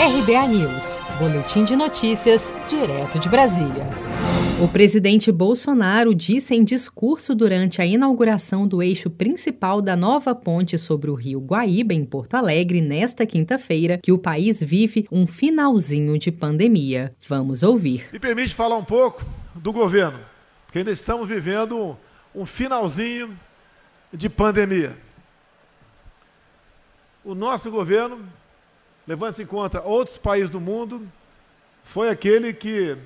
RBA News, Boletim de Notícias, direto de Brasília. O presidente Bolsonaro disse em discurso durante a inauguração do eixo principal da nova ponte sobre o rio Guaíba, em Porto Alegre, nesta quinta-feira, que o país vive um finalzinho de pandemia. Vamos ouvir. Me permite falar um pouco do governo, porque ainda estamos vivendo um finalzinho de pandemia. O nosso governo levando-se em conta outros países do mundo, foi aquele que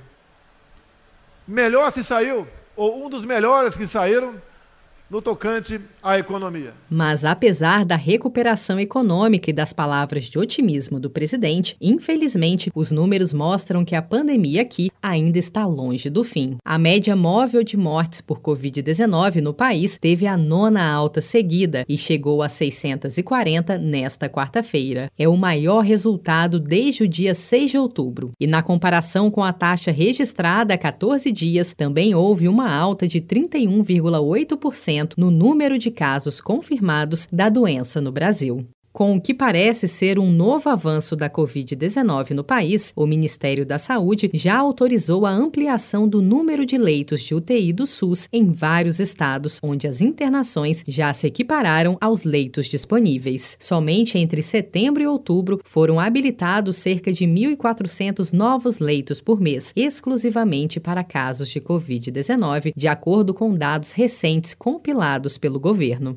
melhor se saiu, ou um dos melhores que saíram no tocante à economia. Mas apesar da recuperação econômica e das palavras de otimismo do presidente, infelizmente os números mostram que a pandemia aqui ainda está longe do fim. A média móvel de mortes por Covid-19 no país teve a nona alta seguida e chegou a 640 nesta quarta-feira. É o maior resultado desde o dia 6 de outubro. E na comparação com a taxa registrada há 14 dias, também houve uma alta de 31,8% no número de casos confirmados da doença no Brasil. Com o que parece ser um novo avanço da Covid-19 no país, o Ministério da Saúde já autorizou a ampliação do número de leitos de UTI do SUS em vários estados, onde as internações já se equipararam aos leitos disponíveis. Somente entre setembro e outubro foram habilitados cerca de 1.400 novos leitos por mês, exclusivamente para casos de Covid-19, de acordo com dados recentes compilados pelo governo.